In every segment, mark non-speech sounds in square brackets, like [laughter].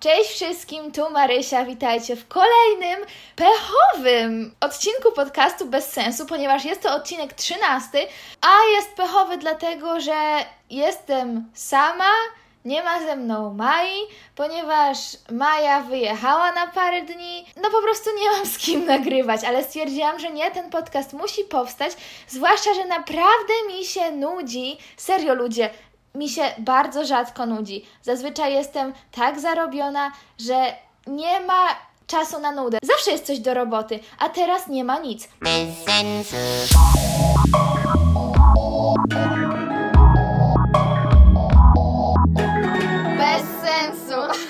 Cześć wszystkim, tu Marysia, witajcie w kolejnym pechowym odcinku podcastu Bez Sensu, ponieważ jest to odcinek 13, a jest pechowy dlatego, że jestem sama, nie ma ze mną Mai, ponieważ Maja wyjechała na parę dni. No po prostu nie mam z kim nagrywać, ale stwierdziłam, że nie, ten podcast musi powstać, zwłaszcza, że naprawdę mi się nudzi. Serio ludzie, mi się bardzo rzadko nudzi. Zazwyczaj jestem tak zarobiona, że nie ma czasu na nudę. Zawsze jest coś do roboty, a teraz nie ma nic. Bez sensu. Bez [laughs] sensu.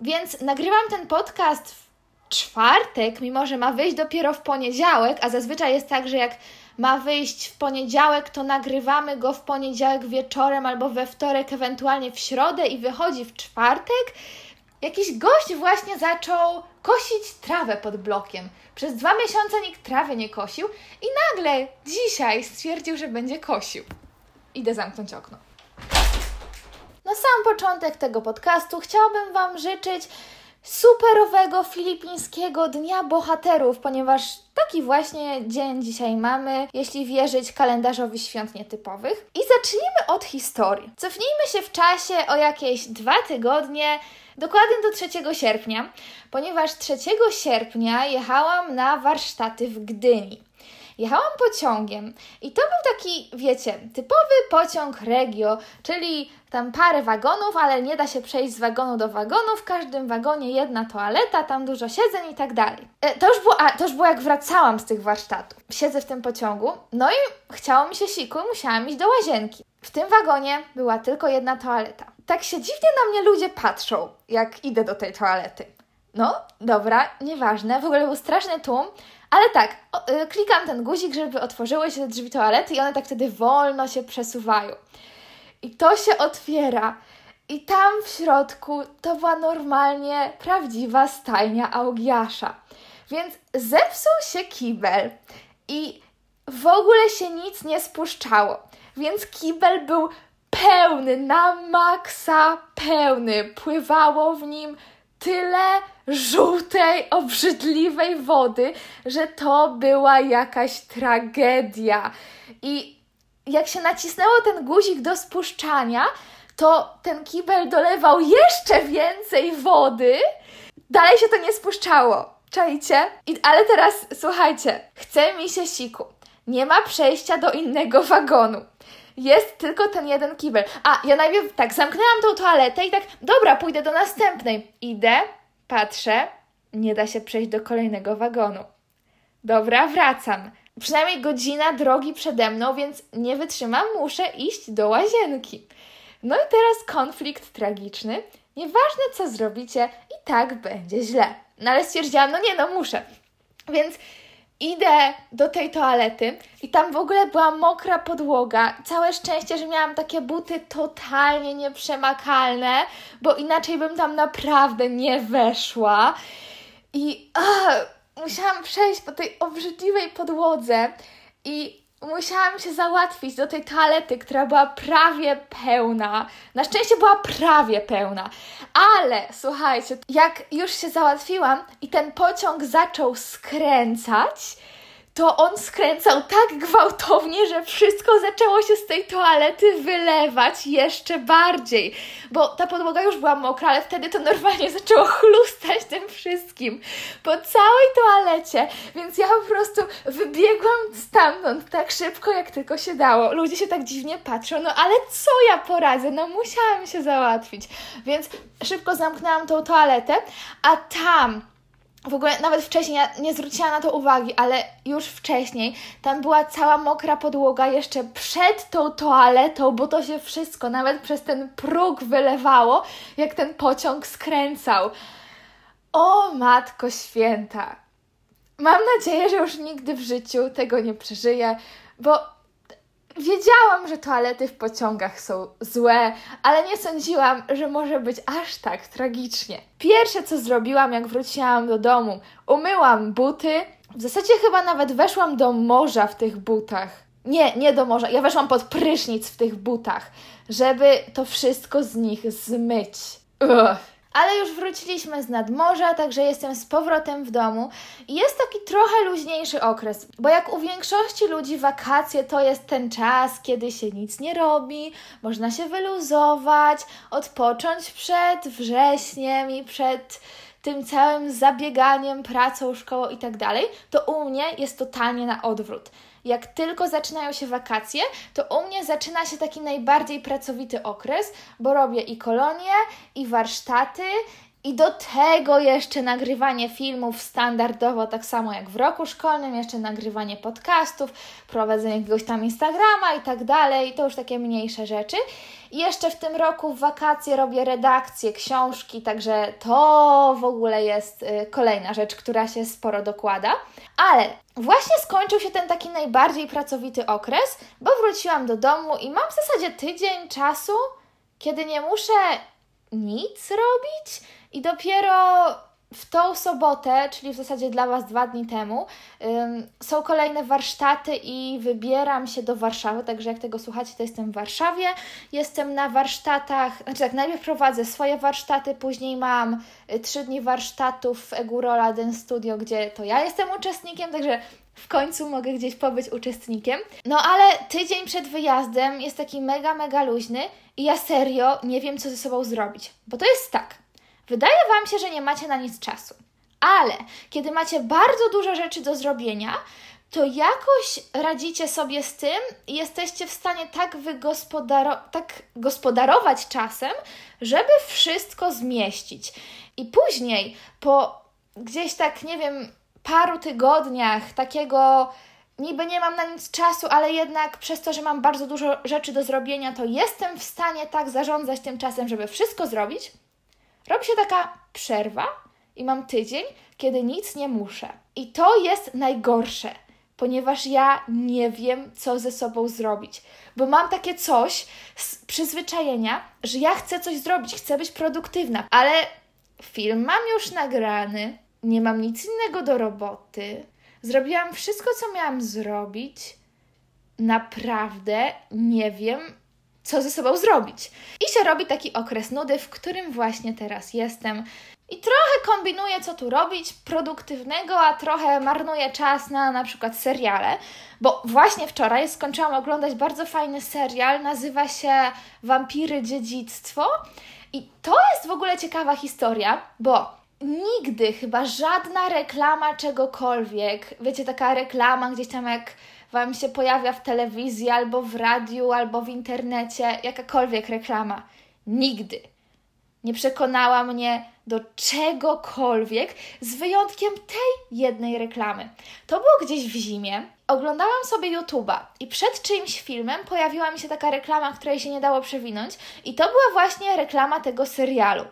Więc nagrywam ten podcast w czwartek, mimo że ma wyjść dopiero w poniedziałek, a zazwyczaj jest tak, że jak ma wyjść w poniedziałek, to nagrywamy go w poniedziałek wieczorem albo we wtorek, ewentualnie w środę i wychodzi w czwartek. Jakiś gość właśnie zaczął kosić trawę pod blokiem. Przez dwa miesiące nikt trawy nie kosił i nagle dzisiaj stwierdził, że będzie kosił. Idę zamknąć okno. Na sam początek tego podcastu chciałabym Wam życzyć superowego filipińskiego Dnia Bohaterów, ponieważ taki właśnie dzień dzisiaj mamy, jeśli wierzyć kalendarzowi świąt nietypowych. I zacznijmy od historii. Cofnijmy się w czasie o jakieś dwa tygodnie, dokładnie do 3 sierpnia, ponieważ 3 sierpnia jechałam na warsztaty w Gdyni. Jechałam pociągiem i to był taki, wiecie, typowy pociąg regio, czyli tam parę wagonów, ale nie da się przejść z wagonu do wagonu. W każdym wagonie jedna toaleta, tam dużo siedzeń i tak dalej. E, to już, było, a, to już było jak wracałam z tych warsztatów. Siedzę w tym pociągu, no i chciało mi się siku i musiałam iść do łazienki. W tym wagonie była tylko jedna toaleta. Tak się dziwnie na mnie ludzie patrzą, jak idę do tej toalety. No, dobra, nieważne, w ogóle był straszny tłum, ale tak, y, klikam ten guzik, żeby otworzyły się drzwi toalety i one tak wtedy wolno się przesuwają. I to się otwiera. I tam w środku to była normalnie prawdziwa stajnia Augiasza. Więc zepsuł się kibel i w ogóle się nic nie spuszczało. Więc kibel był pełny, na maksa pełny. Pływało w nim tyle żółtej, obrzydliwej wody, że to była jakaś tragedia. I jak się nacisnęło ten guzik do spuszczania, to ten kibel dolewał jeszcze więcej wody. Dalej się to nie spuszczało. Czajcie? I, ale teraz słuchajcie, chce mi się siku. Nie ma przejścia do innego wagonu jest tylko ten jeden kibel. A ja najpierw tak zamknęłam tą toaletę i tak, dobra, pójdę do następnej. Idę, patrzę, nie da się przejść do kolejnego wagonu. Dobra, wracam. Przynajmniej godzina drogi przede mną, więc nie wytrzymam, muszę iść do łazienki. No i teraz konflikt tragiczny. Nieważne co zrobicie, i tak będzie źle. No ale stwierdziłam, no nie, no muszę. Więc idę do tej toalety i tam w ogóle była mokra podłoga. Całe szczęście, że miałam takie buty totalnie nieprzemakalne, bo inaczej bym tam naprawdę nie weszła. I ach, musiałam przejść po tej obrzydliwej podłodze i musiałam się załatwić do tej toalety, która była prawie pełna. Na szczęście była prawie pełna. Ale słuchajcie, jak już się załatwiłam i ten pociąg zaczął skręcać, to on skręcał tak gwałtownie, że wszystko zaczęło się z tej toalety wylewać jeszcze bardziej, bo ta podłoga już była mokra, ale wtedy to normalnie [laughs] zaczęło chlustać tym wszystkim po całej toalecie, więc ja po prostu wybiegłam stamtąd tak szybko, jak tylko się dało. Ludzie się tak dziwnie patrzą, no ale co ja poradzę? No musiałam się załatwić, więc szybko zamknęłam tą toaletę, a tam w ogóle nawet wcześniej ja nie zwróciłam na to uwagi, ale już wcześniej tam była cała mokra podłoga jeszcze przed tą toaletą, bo to się wszystko nawet przez ten próg wylewało, jak ten pociąg skręcał. O matko święta! Mam nadzieję, że już nigdy w życiu tego nie przeżyję, bo Wiedziałam, że toalety w pociągach są złe, ale nie sądziłam, że może być aż tak tragicznie. Pierwsze co zrobiłam, jak wróciłam do domu, umyłam buty. W zasadzie chyba nawet weszłam do morza w tych butach. Nie, nie do morza. Ja weszłam pod prysznic w tych butach, żeby to wszystko z nich zmyć. Ugh. Ale już wróciliśmy z nadmorza, także jestem z powrotem w domu. I jest taki trochę luźniejszy okres, bo jak u większości ludzi wakacje to jest ten czas, kiedy się nic nie robi, można się wyluzować, odpocząć przed wrześniem i przed tym całym zabieganiem, pracą, szkołą i tak dalej, to u mnie jest totalnie na odwrót jak tylko zaczynają się wakacje, to u mnie zaczyna się taki najbardziej pracowity okres, bo robię i kolonie, i warsztaty, i do tego jeszcze nagrywanie filmów standardowo, tak samo jak w roku szkolnym, jeszcze nagrywanie podcastów, prowadzenie jakiegoś tam Instagrama i tak dalej, to już takie mniejsze rzeczy. I jeszcze w tym roku w wakacje robię redakcję, książki, także to w ogóle jest y, kolejna rzecz, która się sporo dokłada. Ale właśnie skończył się ten taki najbardziej pracowity okres, bo wróciłam do domu i mam w zasadzie tydzień czasu, kiedy nie muszę nic robić i dopiero w tą sobotę, czyli w zasadzie dla Was dwa dni temu, są kolejne warsztaty i wybieram się do Warszawy, także jak tego słuchacie, to jestem w Warszawie. Jestem na warsztatach, znaczy tak, najpierw prowadzę swoje warsztaty, później mam y, trzy dni warsztatów w Egurola Den Studio, gdzie to ja jestem uczestnikiem, także w końcu mogę gdzieś pobyć uczestnikiem. No ale tydzień przed wyjazdem jest taki mega, mega luźny i ja serio nie wiem, co ze sobą zrobić. Bo to jest tak. Wydaje Wam się, że nie macie na nic czasu. Ale kiedy macie bardzo dużo rzeczy do zrobienia, to jakoś radzicie sobie z tym i jesteście w stanie tak, wygospodaro- tak gospodarować czasem, żeby wszystko zmieścić. I później, po gdzieś tak, nie wiem, paru tygodniach takiego niby nie mam na nic czasu, ale jednak przez to, że mam bardzo dużo rzeczy do zrobienia, to jestem w stanie tak zarządzać tym czasem, żeby wszystko zrobić. Robi się taka przerwa i mam tydzień, kiedy nic nie muszę. I to jest najgorsze, ponieważ ja nie wiem, co ze sobą zrobić. Bo mam takie coś z przyzwyczajenia, że ja chcę coś zrobić, chcę być produktywna, ale film mam już nagrany, nie mam nic innego do roboty. Zrobiłam wszystko, co miałam zrobić. Naprawdę nie wiem, co ze sobą zrobić. I się robi taki okres nudy, w którym właśnie teraz jestem. I trochę kombinuję, co tu robić produktywnego, a trochę marnuję czas na na przykład seriale, bo właśnie wczoraj skończyłam oglądać bardzo fajny serial, nazywa się Wampiry Dziedzictwo. I to jest w ogóle ciekawa historia, bo nigdy chyba żadna reklama czegokolwiek, wiecie, taka reklama gdzieś tam jak Wam się pojawia w telewizji, albo w radiu, albo w internecie, jakakolwiek reklama. Nigdy nie przekonała mnie do czegokolwiek, z wyjątkiem tej jednej reklamy. To było gdzieś w zimie. Oglądałam sobie YouTube'a i przed czyimś filmem pojawiła mi się taka reklama, której się nie dało przewinąć, i to była właśnie reklama tego serialu.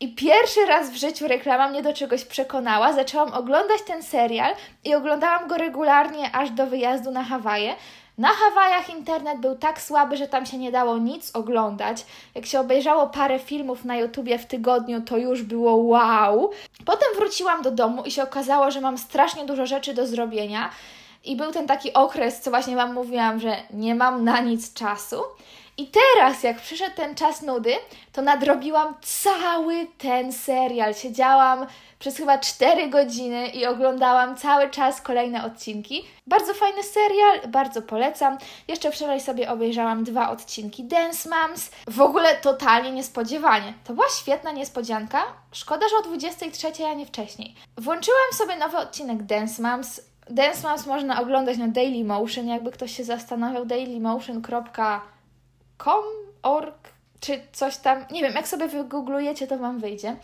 I pierwszy raz w życiu reklama mnie do czegoś przekonała. Zaczęłam oglądać ten serial i oglądałam go regularnie aż do wyjazdu na Hawaje. Na Hawajach internet był tak słaby, że tam się nie dało nic oglądać. Jak się obejrzało parę filmów na YouTubie w tygodniu, to już było wow. Potem wróciłam do domu i się okazało, że mam strasznie dużo rzeczy do zrobienia. I był ten taki okres, co właśnie Wam mówiłam, że nie mam na nic czasu. I teraz, jak przyszedł ten czas nudy, to nadrobiłam cały ten serial. Siedziałam przez chyba 4 godziny i oglądałam cały czas kolejne odcinki. Bardzo fajny serial, bardzo polecam. Jeszcze wczoraj sobie obejrzałam dwa odcinki Dance Moms. W ogóle totalnie niespodziewanie. To była świetna niespodzianka. Szkoda, że o 23, a nie wcześniej. Włączyłam sobie nowy odcinek Dance Moms. Dance Moms można oglądać na Dailymotion, jakby ktoś się zastanawiał, dailymotion.com com, org, czy coś tam, nie wiem, jak sobie wygooglujecie, to Wam wyjdzie.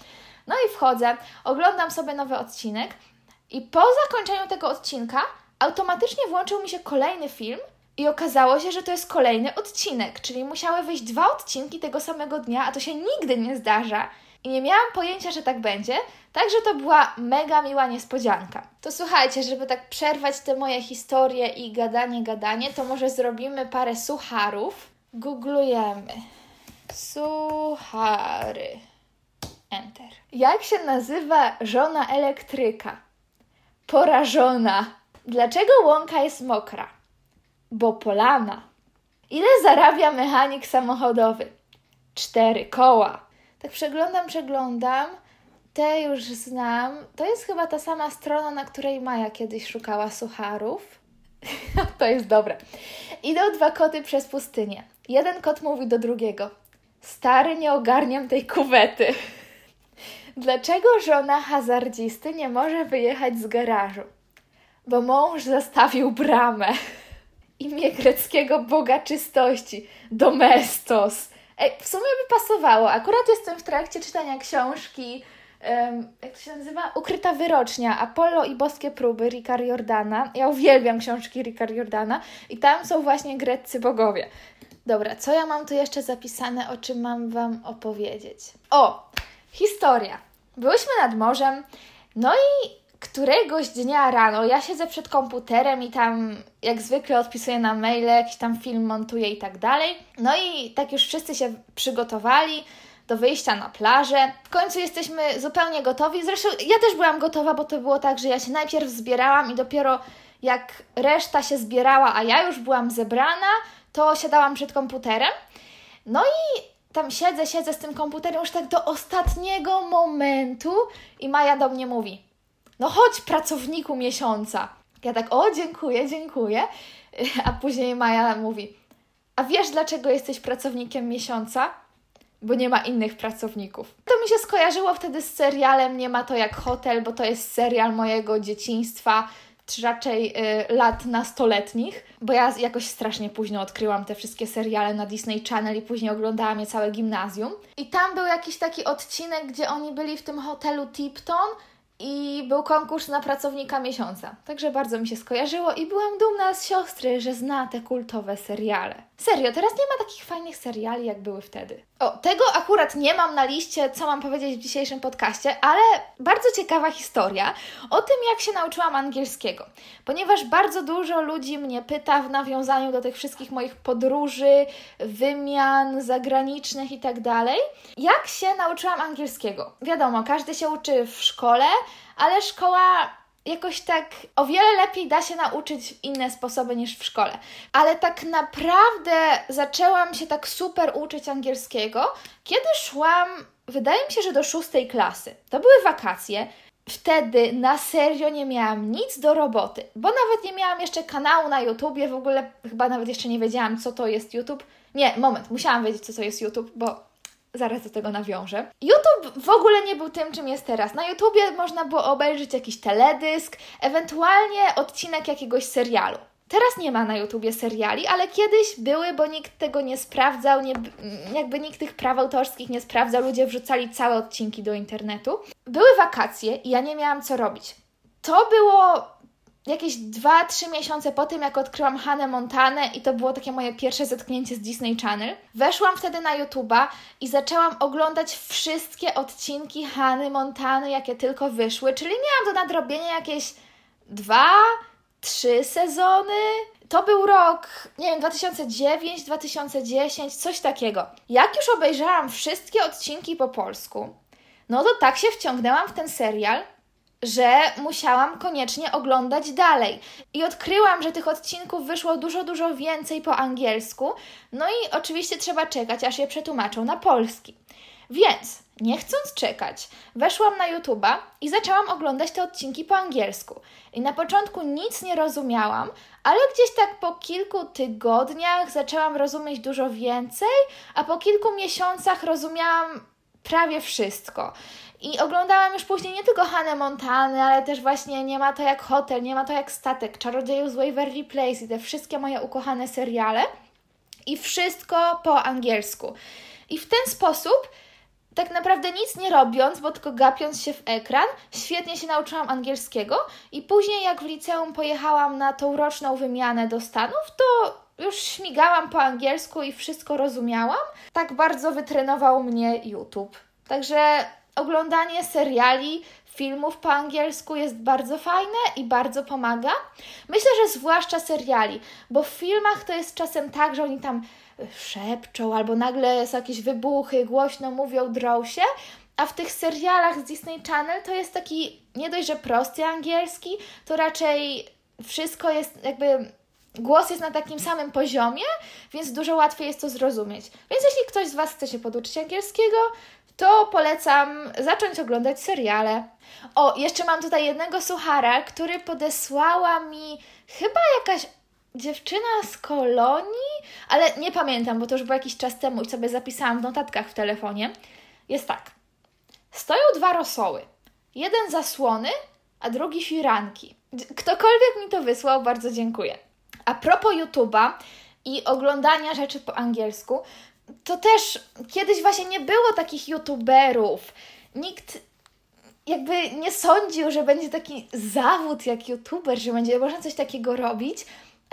No i wchodzę, oglądam sobie nowy odcinek i po zakończeniu tego odcinka automatycznie włączył mi się kolejny film i okazało się, że to jest kolejny odcinek, czyli musiały wyjść dwa odcinki tego samego dnia, a to się nigdy nie zdarza. I nie miałam pojęcia, że tak będzie, także to była mega miła niespodzianka. To słuchajcie, żeby tak przerwać te moje historie i gadanie, gadanie, to może zrobimy parę sucharów. Googlujemy. Suchary. Enter. Jak się nazywa żona elektryka? Porażona. Dlaczego łąka jest mokra? bo polana. Ile zarabia mechanik samochodowy? Cztery koła. Tak przeglądam, przeglądam. Te już znam. To jest chyba ta sama strona, na której Maja kiedyś szukała sucharów. [laughs] to jest dobre. Idą dwa koty przez pustynię. Jeden kot mówi do drugiego: Stary, nie ogarniam tej kuwety. [laughs] Dlaczego żona hazardzisty nie może wyjechać z garażu? Bo mąż zastawił bramę. [laughs] Imię greckiego boga czystości Domestos. Ej, w sumie by pasowało. Akurat jestem w trakcie czytania książki, jak to się nazywa? Ukryta wyrocznia, Apollo i boskie próby Ricka Jordana. Ja uwielbiam książki Ricka Jordana i tam są właśnie greccy bogowie. Dobra, co ja mam tu jeszcze zapisane, o czym mam Wam opowiedzieć? O, historia. Byłyśmy nad morzem, no i któregoś dnia rano ja siedzę przed komputerem i tam jak zwykle odpisuję na maile, jakiś tam film montuję i tak dalej. No i tak już wszyscy się przygotowali do wyjścia na plażę. W końcu jesteśmy zupełnie gotowi. Zresztą ja też byłam gotowa, bo to było tak, że ja się najpierw zbierałam i dopiero jak reszta się zbierała, a ja już byłam zebrana, to siadałam przed komputerem. No i tam siedzę, siedzę z tym komputerem już tak do ostatniego momentu i Maja do mnie mówi: No chodź, pracowniku miesiąca. Ja tak, o, dziękuję, dziękuję. A później Maja mówi: A wiesz, dlaczego jesteś pracownikiem miesiąca? Bo nie ma innych pracowników. To mi się skojarzyło wtedy z serialem Nie ma to jak hotel, bo to jest serial mojego dzieciństwa czy raczej y, lat nastoletnich, bo ja jakoś strasznie późno odkryłam te wszystkie seriale na Disney Channel i później oglądałam je całe gimnazjum. I tam był jakiś taki odcinek, gdzie oni byli w tym hotelu Tipton i był konkurs na pracownika miesiąca. Także bardzo mi się skojarzyło i byłam dumna z siostry, że zna te kultowe seriale. Serio, teraz nie ma takich fajnych seriali, jak były wtedy. O, tego akurat nie mam na liście, co mam powiedzieć w dzisiejszym podcaście, ale bardzo ciekawa historia o tym, jak się nauczyłam angielskiego. Ponieważ bardzo dużo ludzi mnie pyta w nawiązaniu do tych wszystkich moich podróży, wymian zagranicznych i tak dalej, jak się nauczyłam angielskiego. Wiadomo, każdy się uczy w szkole, ale szkoła jakoś tak o wiele lepiej da się nauczyć w inne sposoby niż w szkole. Ale tak naprawdę zaczęłam się tak super uczyć angielskiego, kiedy szłam, wydaje mi się, że do szóstej klasy. To były wakacje. Wtedy na serio nie miałam nic do roboty, bo nawet nie miałam jeszcze kanału na YouTubie, w ogóle chyba nawet jeszcze nie wiedziałam, co to jest YouTube. Nie, moment, musiałam wiedzieć, co to jest YouTube, bo Zaraz do tego nawiążę. YouTube w ogóle nie był tym, czym jest teraz. Na YouTubie można było obejrzeć jakiś teledysk, ewentualnie odcinek jakiegoś serialu. Teraz nie ma na YouTubie seriali, ale kiedyś były, bo nikt tego nie sprawdzał, nie, jakby nikt tych praw autorskich nie sprawdzał, ludzie wrzucali całe odcinki do internetu. Były wakacje i ja nie miałam co robić. To było jakieś 2-3 miesiące po tym, jak odkryłam Hannę Montanę i to było takie moje pierwsze zetknięcie z Disney Channel, weszłam wtedy na YouTube'a i zaczęłam oglądać wszystkie odcinki Hanny Montany, jakie tylko wyszły, czyli miałam do nadrobienia jakieś dwa, trzy sezony. To był rok, nie wiem, 2009, 2010, coś takiego. Jak już obejrzałam wszystkie odcinki po polsku, no to tak się wciągnęłam w ten serial, że musiałam koniecznie oglądać dalej. I odkryłam, że tych odcinków wyszło dużo, dużo więcej po angielsku. No i oczywiście trzeba czekać, aż je przetłumaczą na polski. Więc, nie chcąc czekać, weszłam na YouTube'a i zaczęłam oglądać te odcinki po angielsku. I na początku nic nie rozumiałam, ale gdzieś tak po kilku tygodniach zaczęłam rozumieć dużo więcej, a po kilku miesiącach rozumiałam prawie wszystko. I oglądałam już później nie tylko Hannah Montany, ale też właśnie Nie ma to jak hotel, Nie ma to jak statek, Czarodziejów z Waverly Place i te wszystkie moje ukochane seriale. I wszystko po angielsku. I w ten sposób, tak naprawdę nic nie robiąc, bo tylko gapiąc się w ekran, świetnie się nauczyłam angielskiego. I później, jak w liceum pojechałam na tą roczną wymianę do Stanów, to już śmigałam po angielsku i wszystko rozumiałam. Tak bardzo wytrenował mnie YouTube. Także oglądanie seriali, filmów po angielsku jest bardzo fajne i bardzo pomaga. Myślę, że zwłaszcza seriali, bo w filmach to jest czasem tak, że oni tam szepczą albo nagle są jakieś wybuchy, głośno mówią, drą się, a w tych serialach z Disney Channel to jest taki nie dość, że prosty angielski, to raczej wszystko jest jakby głos jest na takim samym poziomie, więc dużo łatwiej jest to zrozumieć. Więc jeśli ktoś z Was chce się poduczyć angielskiego, to polecam zacząć oglądać seriale. O, jeszcze mam tutaj jednego suchara, który podesłała mi chyba jakaś dziewczyna z kolonii, ale nie pamiętam, bo to już było jakiś czas temu i sobie zapisałam w notatkach w telefonie. Jest tak. Stoją dwa rosoły. Jeden zasłony, a drugi firanki. Ktokolwiek mi to wysłał, bardzo dziękuję. A propos YouTube'a i oglądania rzeczy po angielsku, to też kiedyś właśnie nie było takich YouTuberów. Nikt jakby nie sądził, że będzie taki zawód jak YouTuber, że będzie można coś takiego robić.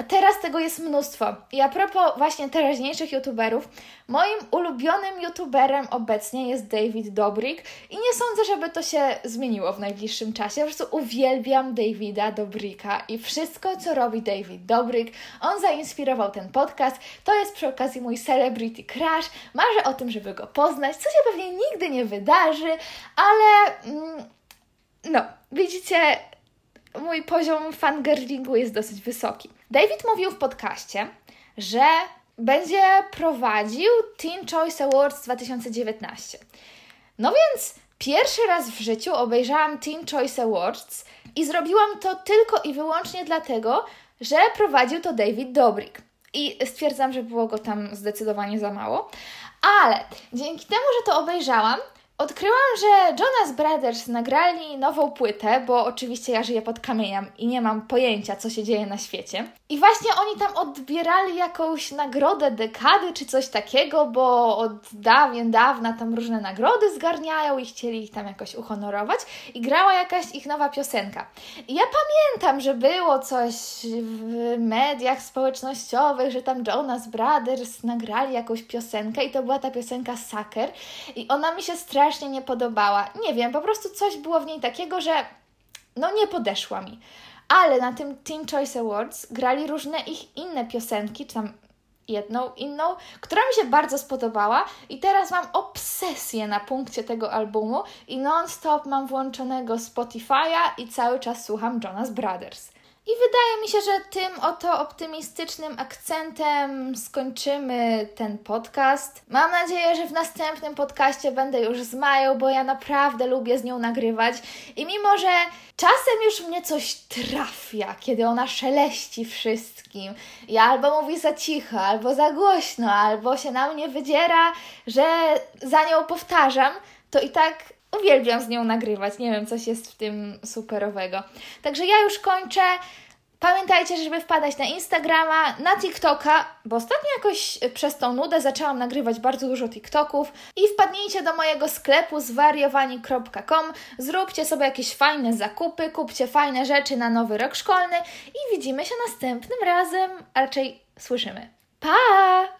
Teraz tego jest mnóstwo. I a propos właśnie teraźniejszych youtuberów, moim ulubionym youtuberem obecnie jest David Dobrik i nie sądzę, żeby to się zmieniło w najbliższym czasie. Po prostu uwielbiam Davida Dobrika i wszystko, co robi David Dobrik. On zainspirował ten podcast. To jest przy okazji mój celebrity crush. Marzę o tym, żeby go poznać, co się pewnie nigdy nie wydarzy, ale mm, no, widzicie, mój poziom fangirlingu jest dosyć wysoki. David mówił w podcaście, że będzie prowadził Teen Choice Awards 2019. No więc pierwszy raz w życiu obejrzałam Teen Choice Awards i zrobiłam to tylko i wyłącznie dlatego, że prowadził to David Dobrik. I stwierdzam, że było go tam zdecydowanie za mało. Ale dzięki temu, że to obejrzałam, Odkryłam, że Jonas Brothers nagrali nową płytę, bo oczywiście ja żyję pod kamieniem i nie mam pojęcia, co się dzieje na świecie. I właśnie oni tam odbierali jakąś nagrodę dekady czy coś takiego, bo od dawien dawna tam różne nagrody zgarniają i chcieli ich tam jakoś uhonorować. I grała jakaś ich nowa piosenka. I ja pamiętam, że było coś w mediach społecznościowych, że tam Jonas Brothers nagrali jakąś piosenkę i to była ta piosenka Sucker. I ona mi się strasznie strasznie nie podobała. Nie wiem, po prostu coś było w niej takiego, że no nie podeszła mi. Ale na tym Teen Choice Awards grali różne ich inne piosenki, czy tam jedną inną, która mi się bardzo spodobała i teraz mam obsesję na punkcie tego albumu i non-stop mam włączonego Spotify'a i cały czas słucham Jonas Brothers. I wydaje mi się, że tym oto optymistycznym akcentem skończymy ten podcast. Mam nadzieję, że w następnym podcaście będę już z Mają, bo ja naprawdę lubię z nią nagrywać. I mimo, że czasem już mnie coś trafia, kiedy ona szeleści wszystkim i albo mówi za cicho, albo za głośno, albo się na mnie wydziera, że za nią powtarzam, to i tak uwielbiam z nią nagrywać. Nie wiem, coś jest w tym superowego. Także ja już kończę. Pamiętajcie, żeby wpadać na Instagrama, na TikToka, bo ostatnio jakoś przez tą nudę zaczęłam nagrywać bardzo dużo TikToków i wpadnijcie do mojego sklepu zwariowani.com, zróbcie sobie jakieś fajne zakupy, kupcie fajne rzeczy na nowy rok szkolny i widzimy się następnym razem, a raczej słyszymy. Pa!